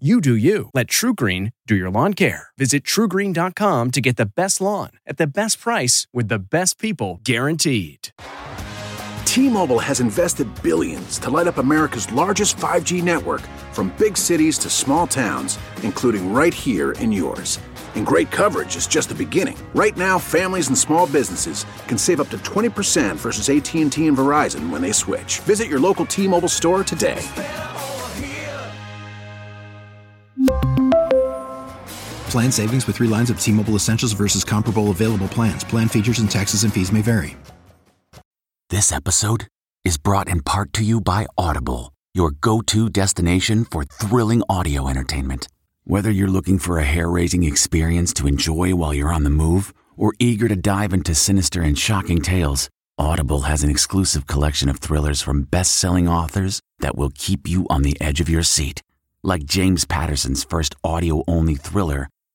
You do you. Let TrueGreen do your lawn care. Visit truegreen.com to get the best lawn at the best price with the best people guaranteed. T-Mobile has invested billions to light up America's largest 5G network from big cities to small towns, including right here in yours. And great coverage is just the beginning. Right now, families and small businesses can save up to 20% versus AT&T and Verizon when they switch. Visit your local T-Mobile store today. Plan savings with three lines of T Mobile Essentials versus comparable available plans. Plan features and taxes and fees may vary. This episode is brought in part to you by Audible, your go to destination for thrilling audio entertainment. Whether you're looking for a hair raising experience to enjoy while you're on the move or eager to dive into sinister and shocking tales, Audible has an exclusive collection of thrillers from best selling authors that will keep you on the edge of your seat. Like James Patterson's first audio only thriller,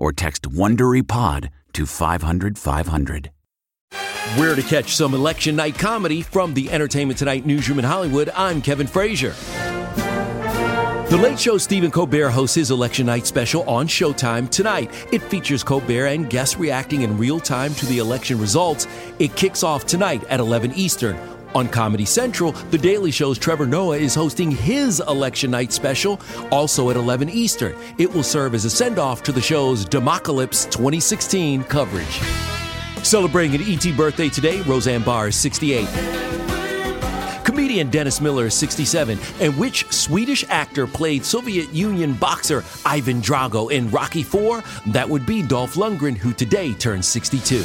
or text WonderyPod to 500 500. Where to catch some election night comedy from the Entertainment Tonight newsroom in Hollywood, I'm Kevin Frazier. The Late Show Stephen Colbert hosts his election night special on Showtime tonight. It features Colbert and guests reacting in real time to the election results. It kicks off tonight at 11 Eastern. On Comedy Central, The Daily Show's Trevor Noah is hosting his election night special, also at 11 Eastern. It will serve as a send off to the show's Democalypse 2016 coverage. Celebrating an ET birthday today, Roseanne Barr is 68. Comedian Dennis Miller is 67. And which Swedish actor played Soviet Union boxer Ivan Drago in Rocky IV? That would be Dolph Lundgren, who today turns 62.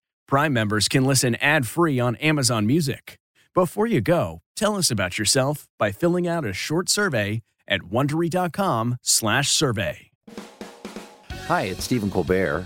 Prime members can listen ad-free on Amazon Music. Before you go, tell us about yourself by filling out a short survey at wondery.com/survey. Hi, it's Stephen Colbert,